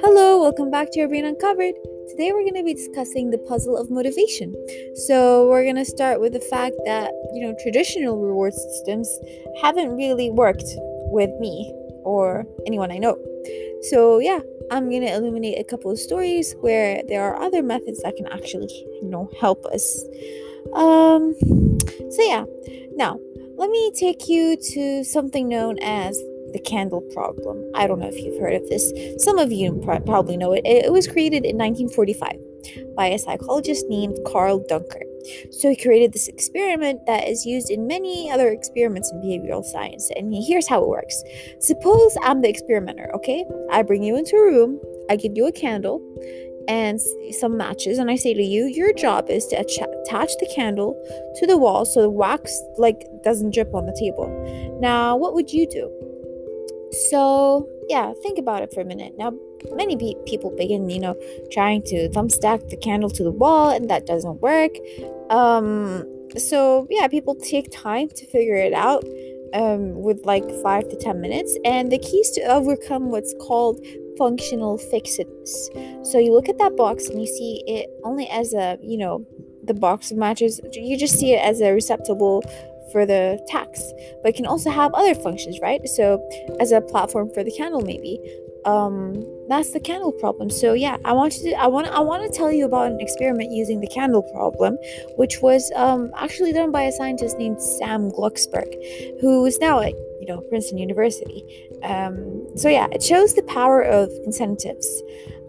Hello, welcome back to your Brain Uncovered. Today we're going to be discussing the puzzle of motivation. So, we're going to start with the fact that, you know, traditional reward systems haven't really worked with me or anyone I know. So, yeah, I'm going to illuminate a couple of stories where there are other methods that can actually, you know, help us. Um so yeah. Now, let me take you to something known as the candle problem. I don't know if you've heard of this. Some of you probably know it. It was created in 1945 by a psychologist named Karl Duncker. So he created this experiment that is used in many other experiments in behavioral science. And here's how it works. Suppose I'm the experimenter, okay? I bring you into a room, I give you a candle and some matches and I say to you, your job is to attach the candle to the wall so the wax like doesn't drip on the table. Now, what would you do? So, yeah, think about it for a minute. Now, many be- people begin, you know, trying to thumbstack the candle to the wall, and that doesn't work. Um, so, yeah, people take time to figure it out um, with like five to ten minutes. And the keys to overcome what's called functional fixedness. So, you look at that box and you see it only as a, you know, the box of matches, you just see it as a receptacle for the tacks, but it can also have other functions, right? So, as a platform for the candle, maybe. Um, that's the candle problem. So yeah, I want to I want I want to tell you about an experiment using the candle problem, which was um, actually done by a scientist named Sam Glucksberg, who is now at you know Princeton University. Um, so yeah, it shows the power of incentives.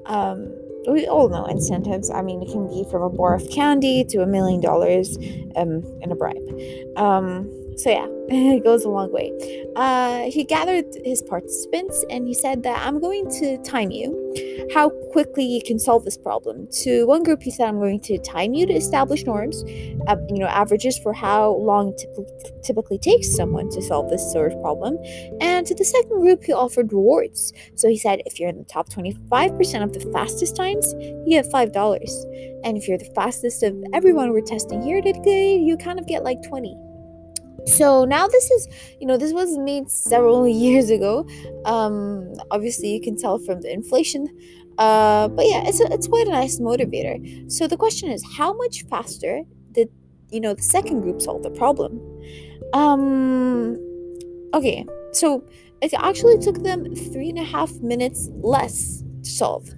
Um, we all know incentives. I mean, it can be from a bar of candy to a million dollars um, in a bribe. Um, so yeah, it goes a long way. Uh, he gathered his participants and he said that I'm going to time you how quickly you can solve this problem. To one group, he said I'm going to time you to establish norms, uh, you know, averages for how long it typ- typically takes someone to solve this sort of problem. And to the second group, he offered rewards. So he said if you're in the top 25% of the fastest times, you get five dollars, and if you're the fastest of everyone we're testing here today, you kind of get like 20 so now this is you know this was made several years ago. Um obviously you can tell from the inflation. Uh but yeah it's a, it's quite a nice motivator. So the question is how much faster did you know the second group solve the problem? Um okay. So it actually took them three and a half minutes less to solve.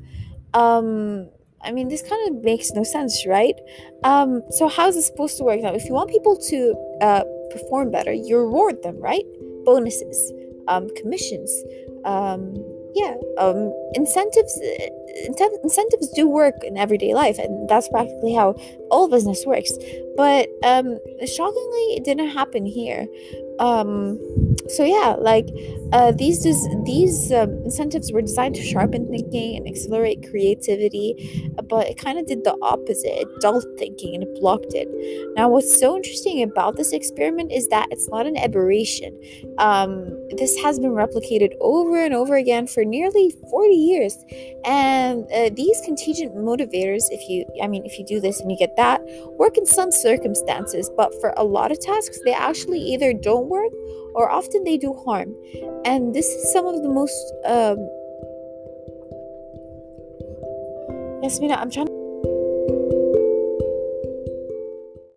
Um I mean, this kind of makes no sense, right? Um, so how's this supposed to work now? If you want people to uh, perform better, you reward them, right? Bonuses, um, commissions, um, yeah, um, incentives. incentives do work in everyday life, and that's practically how all business works. But um, shockingly, it didn't happen here. Um, so yeah like uh, these these um, incentives were designed to sharpen thinking and accelerate creativity but it kind of did the opposite. It dulled thinking and it blocked it. Now what's so interesting about this experiment is that it's not an aberration. Um, this has been replicated over and over again for nearly 40 years and uh, these contingent motivators if you i mean if you do this and you get that work in some circumstances but for a lot of tasks they actually either don't work or often they do harm. And this is some of the most. Um, yes, Mina, I'm trying.